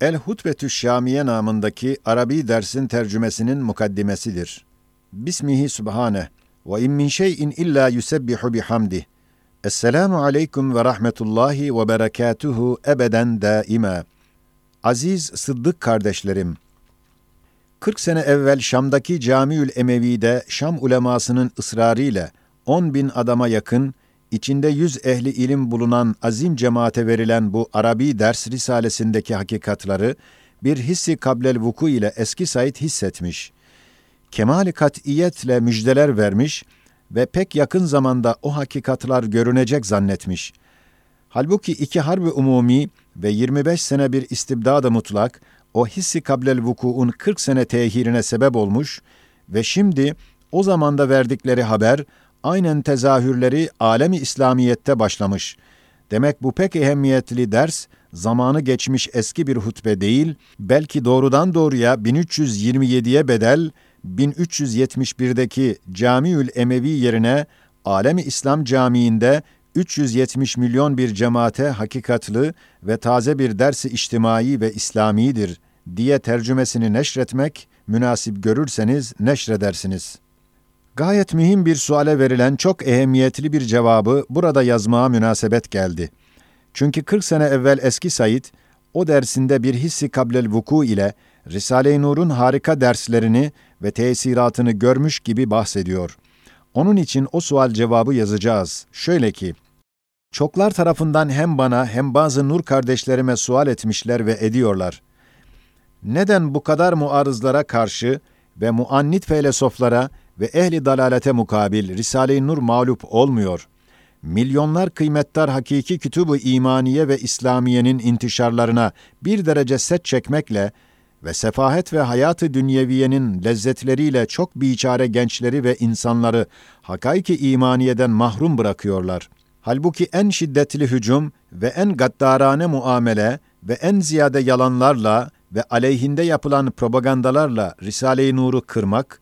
El Hutbetü Şamiye namındaki Arabi dersin tercümesinin mukaddimesidir. Bismihi Subhane ve in min şeyin illa yusebbihu bihamdih. Esselamu aleyküm ve rahmetullahi ve berekatuhu ebeden daima. Aziz Sıddık kardeşlerim, 40 sene evvel Şam'daki Camiül Emevi'de Şam ulemasının ısrarıyla 10 bin adama yakın, içinde yüz ehli ilim bulunan azim cemaate verilen bu Arabi ders risalesindeki hakikatları bir hissi kablel vuku ile eski Said hissetmiş. Kemali katiyetle müjdeler vermiş ve pek yakın zamanda o hakikatlar görünecek zannetmiş. Halbuki iki harbi umumi ve 25 sene bir istibdad-ı mutlak, o hissi kablel vukuun 40 sene tehirine sebep olmuş ve şimdi o zamanda verdikleri haber aynen tezahürleri alemi İslamiyette başlamış. Demek bu pek ehemmiyetli ders zamanı geçmiş eski bir hutbe değil, belki doğrudan doğruya 1327'ye bedel 1371'deki Camiül Emevi yerine Alemi İslam Camii'nde 370 milyon bir cemaate hakikatlı ve taze bir dersi içtimai ve İslamidir diye tercümesini neşretmek münasip görürseniz neşredersiniz. Gayet mühim bir suale verilen çok ehemmiyetli bir cevabı burada yazmaya münasebet geldi. Çünkü 40 sene evvel eski Said, o dersinde bir hissi kablel vuku ile Risale-i Nur'un harika derslerini ve tesiratını görmüş gibi bahsediyor. Onun için o sual cevabı yazacağız. Şöyle ki, çoklar tarafından hem bana hem bazı Nur kardeşlerime sual etmişler ve ediyorlar. Neden bu kadar muarızlara karşı ve muannit felsefelere ve ehli dalalete mukabil Risale-i Nur mağlup olmuyor? Milyonlar kıymettar hakiki kütübü imaniye ve İslamiyenin intişarlarına bir derece set çekmekle ve sefahet ve hayatı dünyeviyenin lezzetleriyle çok biçare gençleri ve insanları hakaiki imaniyeden mahrum bırakıyorlar. Halbuki en şiddetli hücum ve en gaddarane muamele ve en ziyade yalanlarla ve aleyhinde yapılan propagandalarla Risale-i Nur'u kırmak,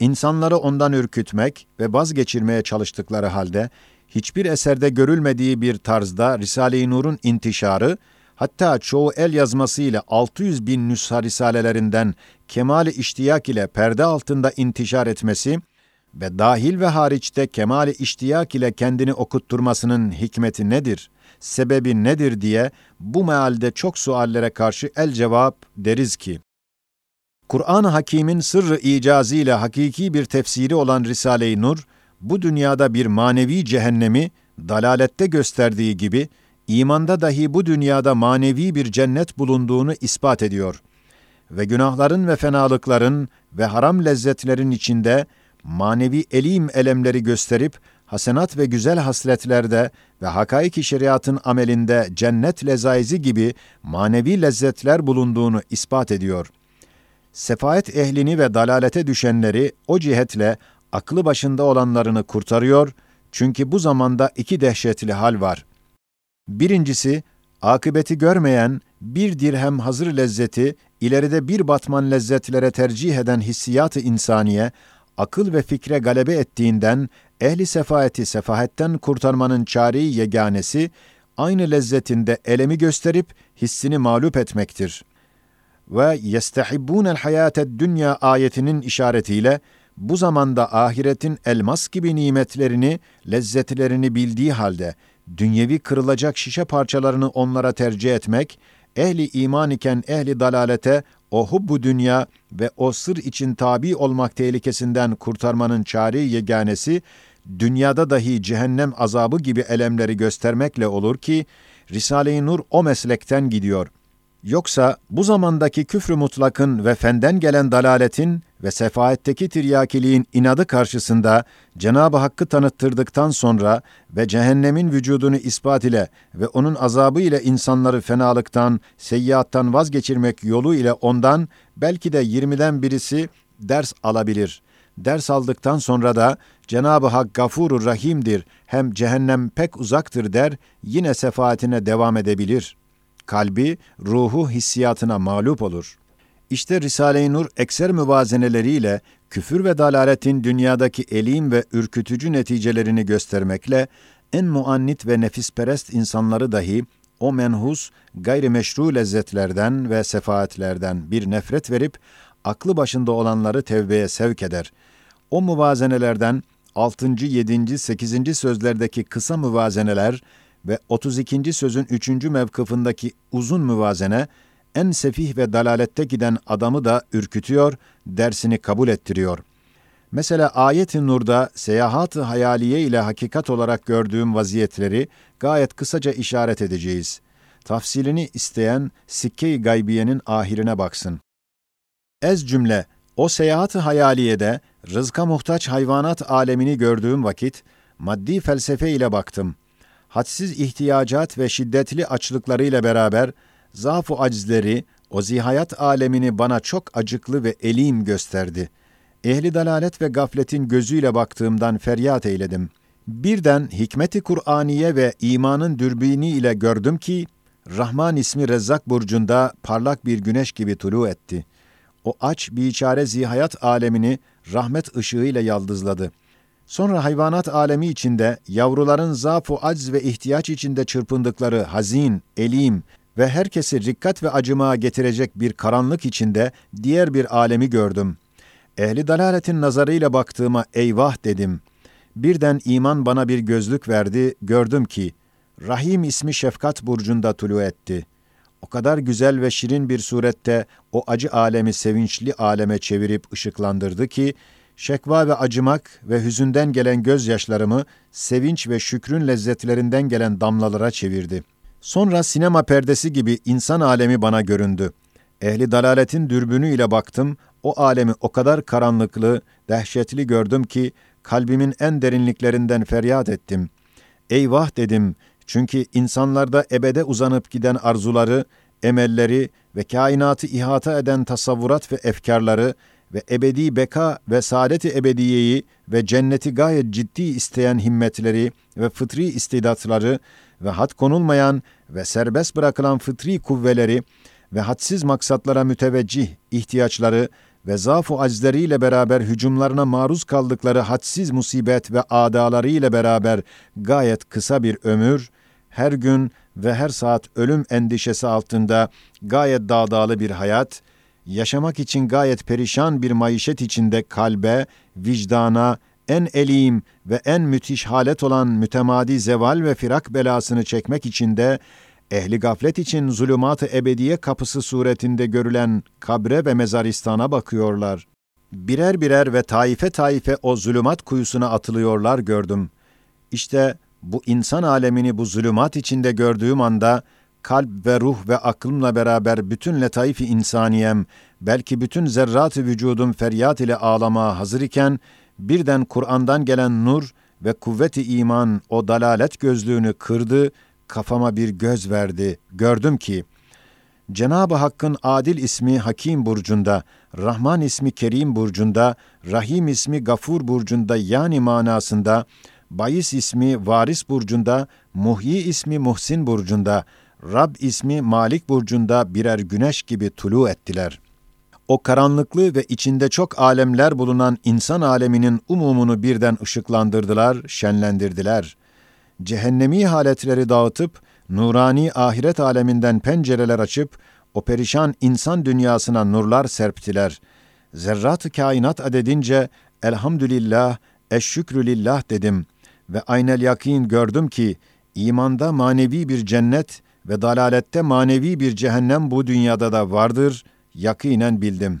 insanları ondan ürkütmek ve vazgeçirmeye çalıştıkları halde, hiçbir eserde görülmediği bir tarzda Risale-i Nur'un intişarı, hatta çoğu el yazmasıyla 600 bin nüsha risalelerinden kemali iştiyak ile perde altında intişar etmesi ve dahil ve hariçte kemali iştiyak ile kendini okutturmasının hikmeti nedir, sebebi nedir diye bu mealde çok suallere karşı el cevap deriz ki, Kur'an-ı Hakîm'in sırrı icazıyla hakiki bir tefsiri olan Risale-i Nur, bu dünyada bir manevi cehennemi dalalette gösterdiği gibi, imanda dahi bu dünyada manevi bir cennet bulunduğunu ispat ediyor. Ve günahların ve fenalıkların ve haram lezzetlerin içinde manevi elim elemleri gösterip, hasenat ve güzel hasletlerde ve hakaiki şeriatın amelinde cennet lezaizi gibi manevi lezzetler bulunduğunu ispat ediyor. Sefaet ehlini ve dalalete düşenleri o cihetle aklı başında olanlarını kurtarıyor, çünkü bu zamanda iki dehşetli hal var. Birincisi, akıbeti görmeyen, bir dirhem hazır lezzeti, ileride bir batman lezzetlere tercih eden hissiyatı insaniye, akıl ve fikre galebe ettiğinden, ehli sefaeti sefahetten kurtarmanın çareyi yeganesi, aynı lezzetinde elemi gösterip hissini mağlup etmektir. Ve yestehibbûnel hayâted dünya ayetinin işaretiyle, bu zamanda ahiretin elmas gibi nimetlerini, lezzetlerini bildiği halde, dünyevi kırılacak şişe parçalarını onlara tercih etmek, ehli iman iken ehli dalalete o hubbu dünya ve o sır için tabi olmak tehlikesinden kurtarmanın çare yeganesi, dünyada dahi cehennem azabı gibi elemleri göstermekle olur ki, Risale-i Nur o meslekten gidiyor. Yoksa bu zamandaki küfrü mutlakın ve fenden gelen dalaletin ve sefaetteki tiryakiliğin inadı karşısında Cenab-ı Hakk'ı tanıttırdıktan sonra ve cehennemin vücudunu ispat ile ve onun azabı ile insanları fenalıktan, seyyiattan vazgeçirmek yolu ile ondan belki de yirmiden birisi ders alabilir. Ders aldıktan sonra da Cenab-ı Hak gafurur rahimdir, hem cehennem pek uzaktır der, yine sefaatine devam edebilir. Kalbi, ruhu hissiyatına mağlup olur.'' İşte Risale-i Nur ekser müvazeneleriyle küfür ve dalaletin dünyadaki elim ve ürkütücü neticelerini göstermekle en muannit ve nefisperest insanları dahi o menhus gayrimeşru lezzetlerden ve sefaatlerden bir nefret verip aklı başında olanları tevbeye sevk eder. O muvazenelerden 6. 7. 8. sözlerdeki kısa muvazeneler ve 32. sözün 3. mevkıfındaki uzun muvazene en sefih ve dalalette giden adamı da ürkütüyor, dersini kabul ettiriyor. Mesela ayet-i nurda seyahat-ı hayaliye ile hakikat olarak gördüğüm vaziyetleri gayet kısaca işaret edeceğiz. Tafsilini isteyen sikke-i gaybiyenin ahirine baksın. Ez cümle, o seyahat-ı hayaliyede rızka muhtaç hayvanat alemini gördüğüm vakit, maddi felsefe ile baktım. Hadsiz ihtiyacat ve şiddetli açlıklarıyla beraber, zaaf-ı acizleri, o zihayat alemini bana çok acıklı ve elim gösterdi. Ehli dalalet ve gafletin gözüyle baktığımdan feryat eyledim. Birden hikmeti Kur'aniye ve imanın dürbini ile gördüm ki, Rahman ismi Rezzak burcunda parlak bir güneş gibi tulu etti. O aç biçare zihayat alemini rahmet ışığıyla yaldızladı. Sonra hayvanat alemi içinde yavruların zafu acz ve ihtiyaç içinde çırpındıkları hazin, elim ve herkesi rikkat ve acıma getirecek bir karanlık içinde diğer bir alemi gördüm. Ehli dalaletin nazarıyla baktığıma eyvah dedim. Birden iman bana bir gözlük verdi, gördüm ki, Rahim ismi şefkat burcunda tulu etti. O kadar güzel ve şirin bir surette o acı alemi sevinçli aleme çevirip ışıklandırdı ki, şekva ve acımak ve hüzünden gelen gözyaşlarımı sevinç ve şükrün lezzetlerinden gelen damlalara çevirdi. Sonra sinema perdesi gibi insan alemi bana göründü. Ehli dalaletin dürbünü ile baktım, o alemi o kadar karanlıklı, dehşetli gördüm ki kalbimin en derinliklerinden feryat ettim. Eyvah dedim, çünkü insanlarda ebede uzanıp giden arzuları, emelleri ve kainatı ihata eden tasavvurat ve efkarları ve ebedi beka ve saadeti ebediyeyi ve cenneti gayet ciddi isteyen himmetleri ve fıtri istidatları ve had konulmayan ve serbest bırakılan fıtri kuvveleri ve hadsiz maksatlara müteveccih ihtiyaçları ve zaaf-ı aczleriyle beraber hücumlarına maruz kaldıkları hadsiz musibet ve adalarıyla beraber gayet kısa bir ömür, her gün ve her saat ölüm endişesi altında gayet dağdağlı bir hayat, yaşamak için gayet perişan bir maişet içinde kalbe, vicdana, en elim ve en müthiş halet olan mütemadi zeval ve firak belasını çekmek için de ehli gaflet için zulümat-ı ebediye kapısı suretinde görülen kabre ve mezaristana bakıyorlar. Birer birer ve taife taife o zulümat kuyusuna atılıyorlar gördüm. İşte bu insan alemini bu zulümat içinde gördüğüm anda kalp ve ruh ve aklımla beraber bütün letaif-i insaniyem, belki bütün zerrat-ı vücudum feryat ile ağlamaya hazır iken, birden Kur'an'dan gelen nur ve kuvvet-i iman o dalalet gözlüğünü kırdı, kafama bir göz verdi. Gördüm ki, Cenab-ı Hakk'ın Adil ismi Hakim burcunda, Rahman ismi Kerim burcunda, Rahim ismi Gafur burcunda yani manasında, Bayis ismi Varis burcunda, Muhyi ismi Muhsin burcunda, Rab ismi Malik burcunda birer güneş gibi tulu ettiler. O karanlıklı ve içinde çok alemler bulunan insan aleminin umumunu birden ışıklandırdılar, şenlendirdiler. Cehennemi haletleri dağıtıp, nurani ahiret aleminden pencereler açıp, o perişan insan dünyasına nurlar serptiler. Zerrat-ı kainat adedince, elhamdülillah, eşşükrü lillah dedim ve aynel yakin gördüm ki, imanda manevi bir cennet ve dalalette manevi bir cehennem bu dünyada da vardır, yakinen bildim.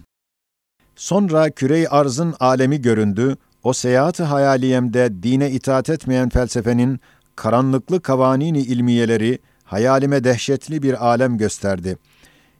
Sonra kürey arzın alemi göründü, o seyahat-ı hayaliyemde dine itaat etmeyen felsefenin karanlıklı kavanini ilmiyeleri hayalime dehşetli bir alem gösterdi.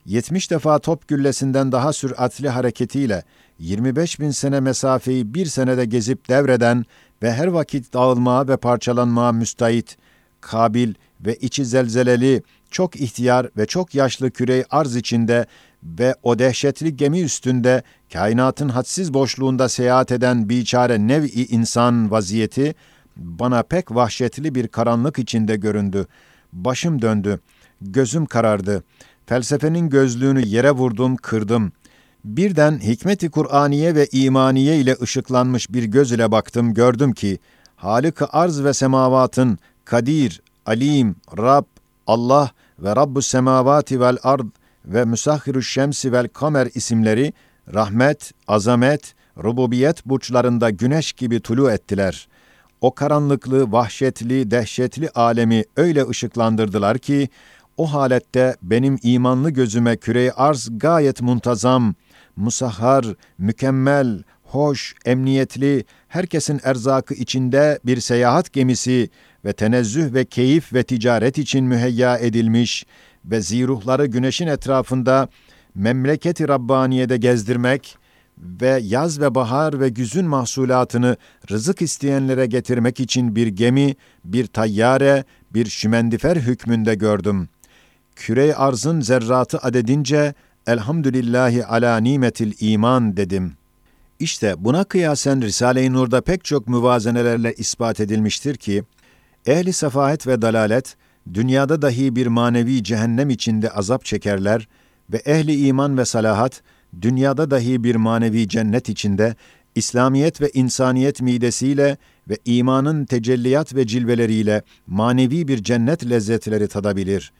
70 defa top güllesinden daha süratli hareketiyle 25 bin sene mesafeyi bir senede gezip devreden ve her vakit dağılmaya ve parçalanmaya müstahit, kabil ve içi zelzeleli, çok ihtiyar ve çok yaşlı kürey arz içinde ve o dehşetli gemi üstünde kainatın hadsiz boşluğunda seyahat eden biçare nevi insan vaziyeti bana pek vahşetli bir karanlık içinde göründü. Başım döndü, gözüm karardı. Felsefenin gözlüğünü yere vurdum, kırdım. Birden hikmeti Kur'aniye ve imaniye ile ışıklanmış bir göz ile baktım, gördüm ki Halık-ı arz ve semavatın Kadir, Alim, Rab, Allah ve Rabbus semavati vel ard ve Müsahhiruş şemsi vel kamer isimleri rahmet, azamet, rububiyet burçlarında güneş gibi tulu ettiler. O karanlıklı, vahşetli, dehşetli alemi öyle ışıklandırdılar ki, o halette benim imanlı gözüme küre arz gayet muntazam, musahhar, mükemmel, hoş, emniyetli, herkesin erzakı içinde bir seyahat gemisi ve tenezzüh ve keyif ve ticaret için müheyya edilmiş ve ziruhları güneşin etrafında memleketi Rabbaniye'de gezdirmek ve yaz ve bahar ve güzün mahsulatını rızık isteyenlere getirmek için bir gemi, bir tayyare, bir şimendifer hükmünde gördüm. Küre arzın zerratı adedince elhamdülillahi ala nimetil iman dedim. İşte buna kıyasen Risale-i Nur'da pek çok müvazenelerle ispat edilmiştir ki, ehli sefahet ve dalalet, dünyada dahi bir manevi cehennem içinde azap çekerler ve ehli iman ve salahat, dünyada dahi bir manevi cennet içinde, İslamiyet ve insaniyet midesiyle ve imanın tecelliyat ve cilveleriyle manevi bir cennet lezzetleri tadabilir.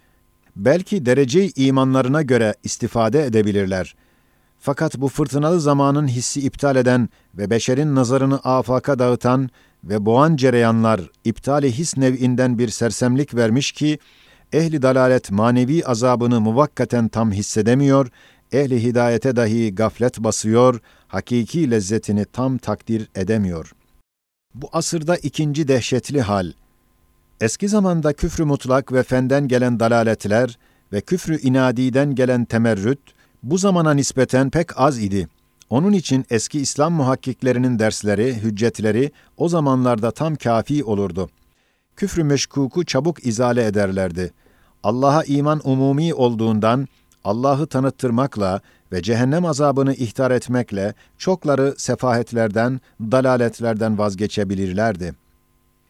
Belki derece imanlarına göre istifade edebilirler. Fakat bu fırtınalı zamanın hissi iptal eden ve beşerin nazarını afaka dağıtan ve boğan cereyanlar iptali his nev'inden bir sersemlik vermiş ki, ehli dalalet manevi azabını muvakkaten tam hissedemiyor, ehli hidayete dahi gaflet basıyor, hakiki lezzetini tam takdir edemiyor. Bu asırda ikinci dehşetli hal, eski zamanda küfrü mutlak ve fenden gelen dalaletler ve küfrü inadiden gelen temerrüt, bu zamana nispeten pek az idi. Onun için eski İslam muhakkiklerinin dersleri, hüccetleri o zamanlarda tam kafi olurdu. Küfrü meşkuku çabuk izale ederlerdi. Allah'a iman umumi olduğundan Allah'ı tanıttırmakla ve cehennem azabını ihtar etmekle çokları sefahetlerden, dalaletlerden vazgeçebilirlerdi.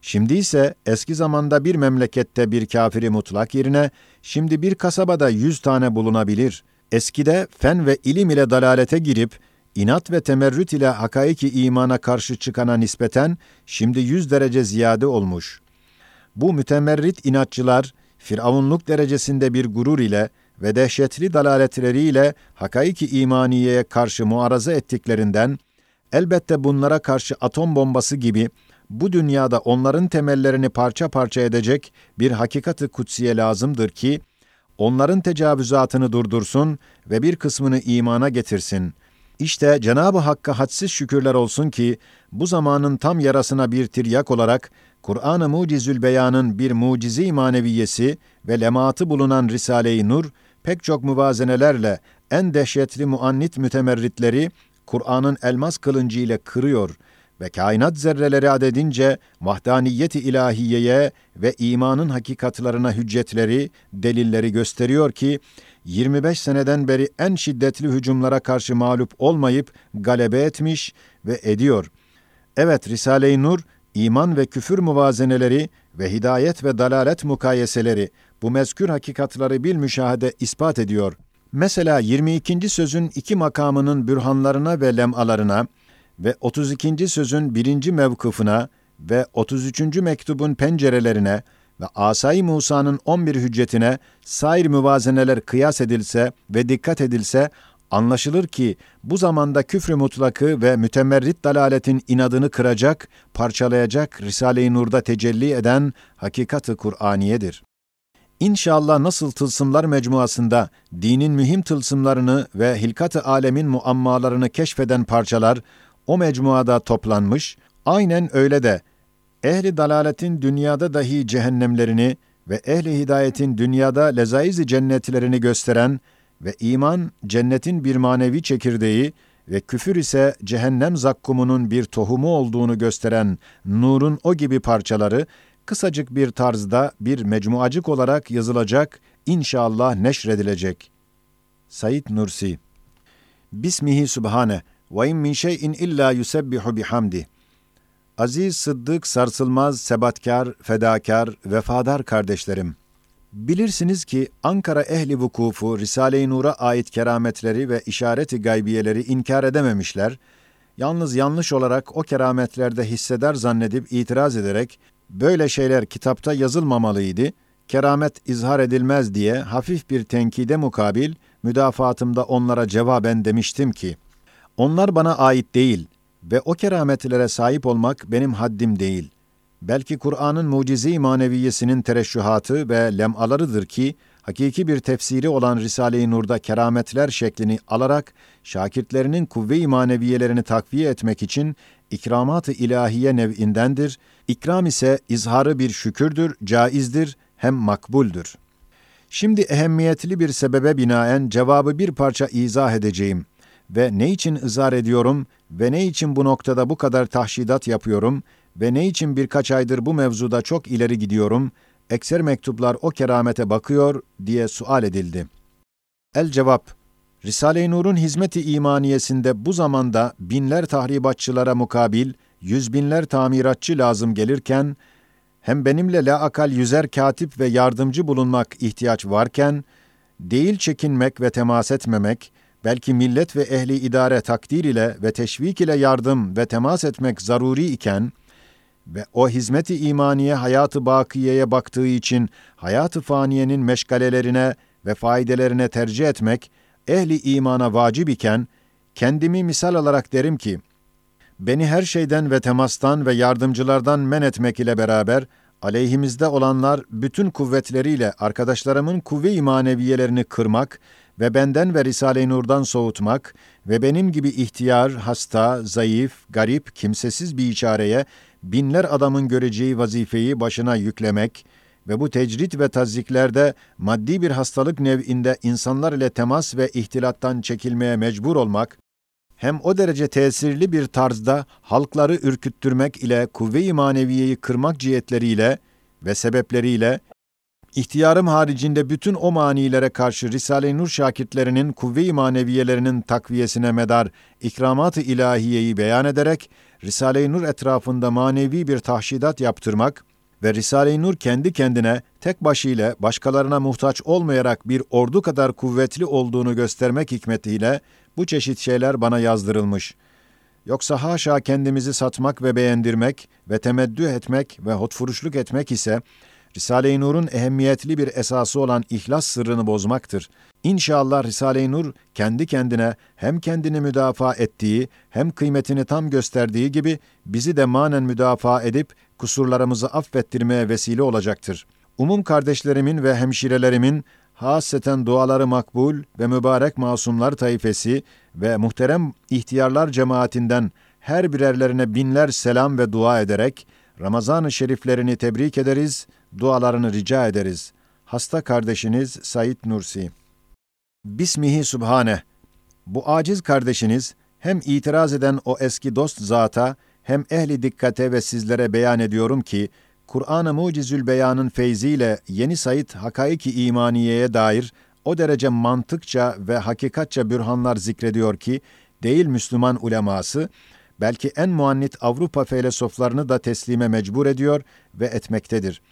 Şimdi ise eski zamanda bir memlekette bir kafiri mutlak yerine şimdi bir kasabada yüz tane bulunabilir. Eskide fen ve ilim ile dalalete girip inat ve temerrüt ile hakaiki imana karşı çıkana nispeten şimdi yüz derece ziyade olmuş. Bu mütemerrit inatçılar firavunluk derecesinde bir gurur ile ve dehşetli dalaletleriyle hakaiki imaniyeye karşı muaraza ettiklerinden, elbette bunlara karşı atom bombası gibi bu dünyada onların temellerini parça parça edecek bir hakikati kutsiye lazımdır ki, onların tecavüzatını durdursun ve bir kısmını imana getirsin. İşte Cenab-ı Hakk'a hadsiz şükürler olsun ki, bu zamanın tam yarasına bir tiryak olarak, Kur'an-ı Mucizül Beyan'ın bir mucizi maneviyesi ve lemaatı bulunan Risale-i Nur, pek çok müvazenelerle en dehşetli muannit mütemerritleri Kur'an'ın elmas kılıncı ile kırıyor ve kainat zerreleri adedince vahdaniyeti ilahiyeye ve imanın hakikatlarına hüccetleri, delilleri gösteriyor ki 25 seneden beri en şiddetli hücumlara karşı mağlup olmayıp galebe etmiş ve ediyor. Evet Risale-i Nur iman ve küfür muvazeneleri ve hidayet ve dalalet mukayeseleri bu mezkür hakikatları bil müşahede ispat ediyor. Mesela 22. sözün iki makamının bürhanlarına ve lemalarına ve 32. sözün birinci mevkıfına ve 33. mektubun pencerelerine ve Asay Musa'nın 11 hüccetine sair müvazeneler kıyas edilse ve dikkat edilse anlaşılır ki bu zamanda küfrü mutlakı ve mütemerrit dalaletin inadını kıracak, parçalayacak Risale-i Nur'da tecelli eden hakikati Kur'aniyedir. İnşallah nasıl tılsımlar mecmuasında dinin mühim tılsımlarını ve hilkat-ı alemin muammalarını keşfeden parçalar o mecmuada toplanmış, aynen öyle de ehli dalaletin dünyada dahi cehennemlerini ve ehli hidayetin dünyada lezaiz cennetlerini gösteren ve iman cennetin bir manevi çekirdeği ve küfür ise cehennem zakkumunun bir tohumu olduğunu gösteren nurun o gibi parçaları kısacık bir tarzda bir mecmuacık olarak yazılacak, inşallah neşredilecek. Said Nursi Bismihi Sübhane ve in min şeyin illa yusebbihu bihamdi. Aziz, sıddık, sarsılmaz, sebatkar, fedakar, vefadar kardeşlerim. Bilirsiniz ki Ankara ehli vukufu Risale-i Nur'a ait kerametleri ve işareti gaybiyeleri inkar edememişler. Yalnız yanlış olarak o kerametlerde hisseder zannedip itiraz ederek böyle şeyler kitapta yazılmamalıydı. keramet izhar edilmez diye hafif bir tenkide mukabil müdafaatımda onlara cevaben demiştim ki, onlar bana ait değil ve o kerametlere sahip olmak benim haddim değil. Belki Kur'an'ın mucize-i maneviyesinin tereşühatı ve lemalarıdır ki, hakiki bir tefsiri olan Risale-i Nur'da kerametler şeklini alarak, şakirtlerinin kuvve-i maneviyelerini takviye etmek için ikramat-ı ilahiye nev'indendir. İkram ise izharı bir şükürdür, caizdir, hem makbuldür. Şimdi ehemmiyetli bir sebebe binaen cevabı bir parça izah edeceğim ve ne için ızar ediyorum ve ne için bu noktada bu kadar tahşidat yapıyorum ve ne için birkaç aydır bu mevzuda çok ileri gidiyorum, ekser mektuplar o keramete bakıyor diye sual edildi. El cevap, Risale-i Nur'un hizmeti imaniyesinde bu zamanda binler tahribatçılara mukabil, yüz binler tamiratçı lazım gelirken, hem benimle la akal yüzer katip ve yardımcı bulunmak ihtiyaç varken, değil çekinmek ve temas etmemek, belki millet ve ehli idare takdir ile ve teşvik ile yardım ve temas etmek zaruri iken ve o hizmeti imaniye hayatı bakiyeye baktığı için hayatı faniyenin meşgalelerine ve faydelerine tercih etmek ehli imana vacip iken kendimi misal alarak derim ki beni her şeyden ve temastan ve yardımcılardan men etmek ile beraber aleyhimizde olanlar bütün kuvvetleriyle arkadaşlarımın kuvve-i maneviyelerini kırmak ve benden ve Risale-i Nur'dan soğutmak ve benim gibi ihtiyar, hasta, zayıf, garip, kimsesiz bir içareye binler adamın göreceği vazifeyi başına yüklemek ve bu tecrit ve taziklerde maddi bir hastalık nev'inde insanlar ile temas ve ihtilattan çekilmeye mecbur olmak, hem o derece tesirli bir tarzda halkları ürküttürmek ile kuvve-i maneviyeyi kırmak cihetleriyle ve sebepleriyle İhtiyarım haricinde bütün o manilere karşı Risale-i Nur şakirtlerinin kuvve-i maneviyelerinin takviyesine medar ikramat-ı ilahiyeyi beyan ederek, Risale-i Nur etrafında manevi bir tahşidat yaptırmak ve Risale-i Nur kendi kendine tek başıyla başkalarına muhtaç olmayarak bir ordu kadar kuvvetli olduğunu göstermek hikmetiyle bu çeşit şeyler bana yazdırılmış. Yoksa haşa kendimizi satmak ve beğendirmek ve temeddü etmek ve hotfuruşluk etmek ise Risale-i Nur'un ehemmiyetli bir esası olan ihlas sırrını bozmaktır. İnşallah Risale-i Nur kendi kendine hem kendini müdafaa ettiği hem kıymetini tam gösterdiği gibi bizi de manen müdafaa edip kusurlarımızı affettirmeye vesile olacaktır. Umum kardeşlerimin ve hemşirelerimin haseten duaları makbul ve mübarek masumlar tayfesi ve muhterem ihtiyarlar cemaatinden her birerlerine binler selam ve dua ederek Ramazan-ı şeriflerini tebrik ederiz, dualarını rica ederiz. Hasta kardeşiniz Said Nursi. Bismihi Subhane. Bu aciz kardeşiniz hem itiraz eden o eski dost zata hem ehli dikkate ve sizlere beyan ediyorum ki Kur'an-ı Mucizül Beyan'ın feyziyle yeni Said hakaiki imaniyeye dair o derece mantıkça ve hakikatça bürhanlar zikrediyor ki değil Müslüman uleması belki en muannit Avrupa felsefelerini da teslime mecbur ediyor ve etmektedir.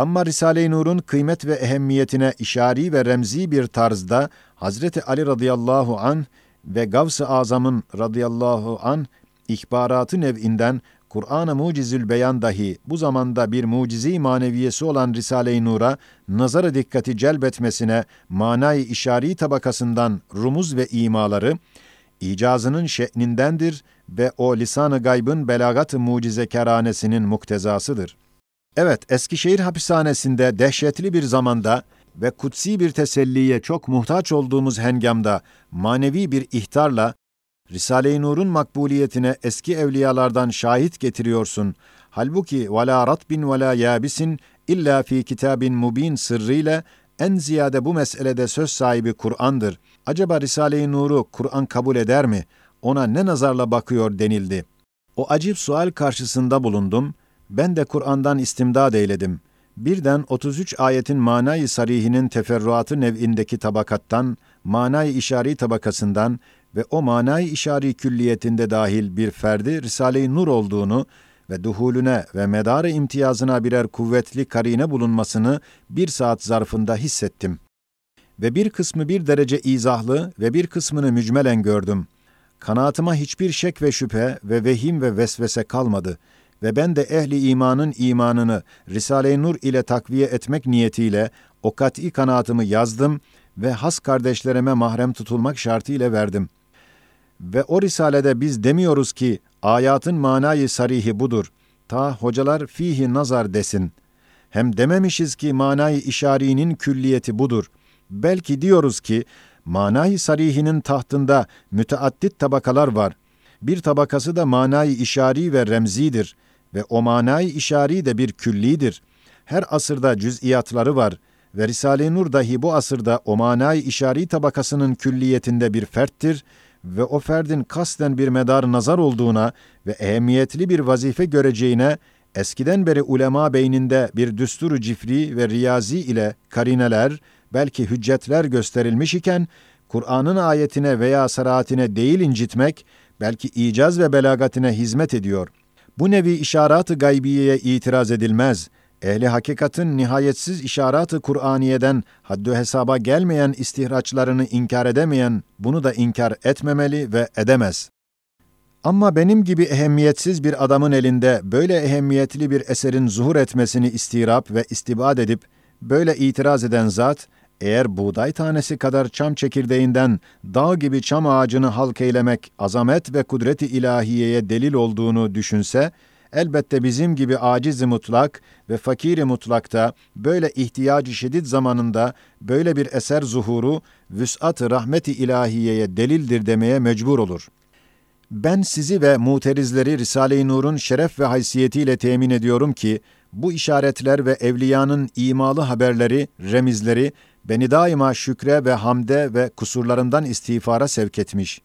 Ama Risale-i Nur'un kıymet ve ehemmiyetine işari ve remzi bir tarzda Hazreti Ali radıyallahu an ve Gavs-ı Azam'ın radıyallahu an ihbaratı nev'inden Kur'an-ı Mucizül Beyan dahi bu zamanda bir mucizi maneviyesi olan Risale-i Nur'a nazarı dikkati celbetmesine manayı işari tabakasından rumuz ve imaları icazının şe'nindendir ve o lisan-ı gaybın belagat-ı mucizekaranesinin muktezasıdır. Evet, Eskişehir hapishanesinde dehşetli bir zamanda ve kutsi bir teselliye çok muhtaç olduğumuz hengamda manevi bir ihtarla Risale-i Nur'un makbuliyetine eski evliyalardan şahit getiriyorsun. Halbuki vela ratbin vela yabisin illa fi kitabin mubin sırrıyla en ziyade bu meselede söz sahibi Kur'an'dır. Acaba Risale-i Nur'u Kur'an kabul eder mi? Ona ne nazarla bakıyor denildi. O acip sual karşısında bulundum ben de Kur'an'dan istimdad eyledim. Birden 33 ayetin manayı sarihinin teferruatı nev'indeki tabakattan, manayı işari tabakasından ve o manayı işari külliyetinde dahil bir ferdi Risale-i Nur olduğunu ve duhulüne ve medarı imtiyazına birer kuvvetli karine bulunmasını bir saat zarfında hissettim. Ve bir kısmı bir derece izahlı ve bir kısmını mücmelen gördüm. Kanaatıma hiçbir şek ve şüphe ve vehim ve vesvese kalmadı. Ve ben de ehli imanın imanını Risale-i Nur ile takviye etmek niyetiyle o kat'i kanaatımı yazdım ve has kardeşlerime mahrem tutulmak şartıyla verdim. Ve o risalede biz demiyoruz ki ayatın manayı sarihi budur. Ta hocalar fihi nazar desin. Hem dememişiz ki manayı işarinin külliyeti budur. Belki diyoruz ki manayı sarihinin tahtında müteaddit tabakalar var. Bir tabakası da manayı işari ve remzidir ve o manayı işari de bir küllidir. Her asırda cüz'iyatları var ve Risale-i Nur dahi bu asırda o manayı işari tabakasının külliyetinde bir ferttir ve o ferdin kasten bir medar nazar olduğuna ve ehemmiyetli bir vazife göreceğine eskiden beri ulema beyninde bir düsturu cifri ve riyazi ile karineler, belki hüccetler gösterilmiş iken, Kur'an'ın ayetine veya saraatine değil incitmek, belki icaz ve belagatine hizmet ediyor. Bu nevi işarat-ı gaybiyeye itiraz edilmez. Ehli hakikatın nihayetsiz işarat-ı Kur'aniye'den haddü hesaba gelmeyen istihraçlarını inkar edemeyen, bunu da inkar etmemeli ve edemez. Ama benim gibi ehemmiyetsiz bir adamın elinde böyle ehemmiyetli bir eserin zuhur etmesini istirap ve istibad edip, böyle itiraz eden zat, eğer buğday tanesi kadar çam çekirdeğinden dağ gibi çam ağacını halk eylemek azamet ve kudreti ilahiyeye delil olduğunu düşünse, elbette bizim gibi aciz mutlak ve fakiri mutlakta böyle ihtiyacı şiddet zamanında böyle bir eser zuhuru vüs'at-ı rahmeti ilahiyeye delildir demeye mecbur olur. Ben sizi ve muterizleri Risale-i Nur'un şeref ve haysiyetiyle temin ediyorum ki bu işaretler ve evliyanın imalı haberleri, remizleri beni daima şükre ve hamde ve kusurlarımdan istiğfara sevk etmiş.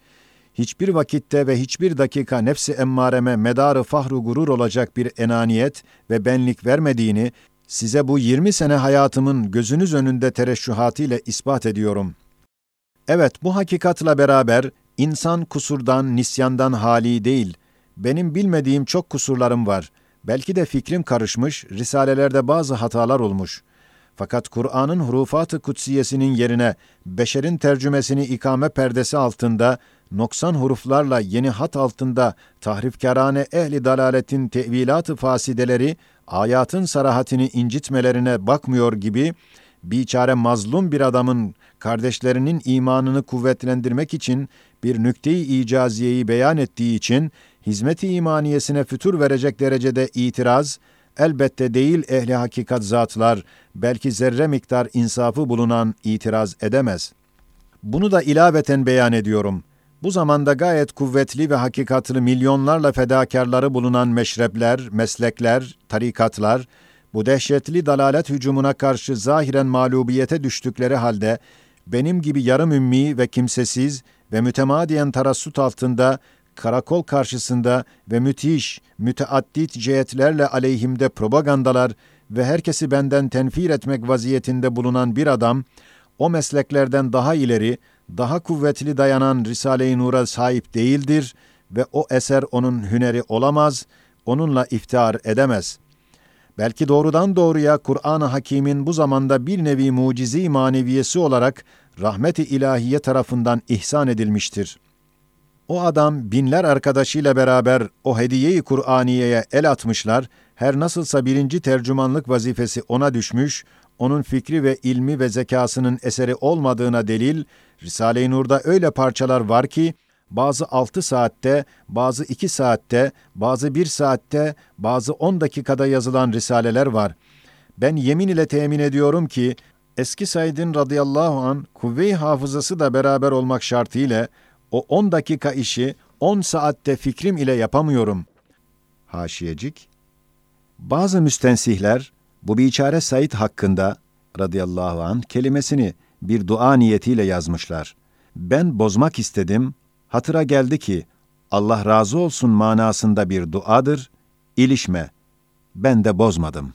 Hiçbir vakitte ve hiçbir dakika nefsi emmareme medarı fahru gurur olacak bir enaniyet ve benlik vermediğini size bu 20 sene hayatımın gözünüz önünde tereşşuhatıyla ispat ediyorum. Evet, bu hakikatla beraber insan kusurdan, nisyandan hali değil. Benim bilmediğim çok kusurlarım var. Belki de fikrim karışmış, risalelerde bazı hatalar olmuş.'' Fakat Kur'an'ın hurufat-ı kutsiyesinin yerine beşerin tercümesini ikame perdesi altında, noksan huruflarla yeni hat altında tahrifkarane ehli dalaletin tevilat-ı fasideleri, ayatın sarahatini incitmelerine bakmıyor gibi, biçare mazlum bir adamın kardeşlerinin imanını kuvvetlendirmek için bir nükte-i icaziyeyi beyan ettiği için, hizmet-i imaniyesine fütur verecek derecede itiraz, elbette değil ehli hakikat zatlar, belki zerre miktar insafı bulunan itiraz edemez. Bunu da ilaveten beyan ediyorum. Bu zamanda gayet kuvvetli ve hakikatlı milyonlarla fedakarları bulunan meşrepler, meslekler, tarikatlar, bu dehşetli dalalet hücumuna karşı zahiren mağlubiyete düştükleri halde, benim gibi yarım ümmi ve kimsesiz ve mütemadiyen tarassut altında karakol karşısında ve müthiş, müteaddit cihetlerle aleyhimde propagandalar ve herkesi benden tenfir etmek vaziyetinde bulunan bir adam, o mesleklerden daha ileri, daha kuvvetli dayanan Risale-i Nur'a sahip değildir ve o eser onun hüneri olamaz, onunla iftihar edemez. Belki doğrudan doğruya Kur'an-ı Hakîm'in bu zamanda bir nevi mucizi maneviyesi olarak rahmet-i ilahiye tarafından ihsan edilmiştir.'' O adam binler arkadaşıyla beraber o hediyeyi Kur'aniye'ye el atmışlar, her nasılsa birinci tercümanlık vazifesi ona düşmüş, onun fikri ve ilmi ve zekasının eseri olmadığına delil, Risale-i Nur'da öyle parçalar var ki, bazı altı saatte, bazı iki saatte, bazı bir saatte, bazı on dakikada yazılan risaleler var. Ben yemin ile temin ediyorum ki, eski Said'in radıyallahu an kuvve-i hafızası da beraber olmak şartıyla o 10 dakika işi 10 saatte fikrim ile yapamıyorum. Haşiyecik. Bazı müstensihler bu biçare Said hakkında radıyallahu an kelimesini bir dua niyetiyle yazmışlar. Ben bozmak istedim, hatıra geldi ki Allah razı olsun manasında bir duadır, ilişme. Ben de bozmadım.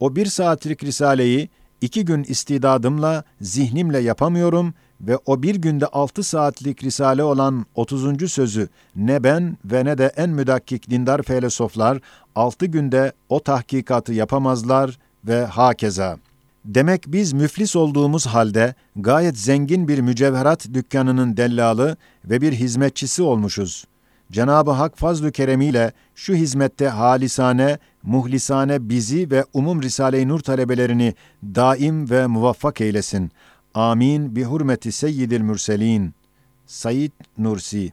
O bir saatlik risaleyi iki gün istidadımla, zihnimle yapamıyorum ve o bir günde altı saatlik risale olan 30. sözü ne ben ve ne de en müdakkik dindar felsefeler altı günde o tahkikatı yapamazlar ve hakeza. Demek biz müflis olduğumuz halde gayet zengin bir mücevherat dükkanının dellalı ve bir hizmetçisi olmuşuz. Cenab-ı Hak fazl-ı keremiyle şu hizmette halisane, muhlisane bizi ve umum Risale-i Nur talebelerini daim ve muvaffak eylesin. Amin bi hurmeti seyyidil mürselin. Said Nursi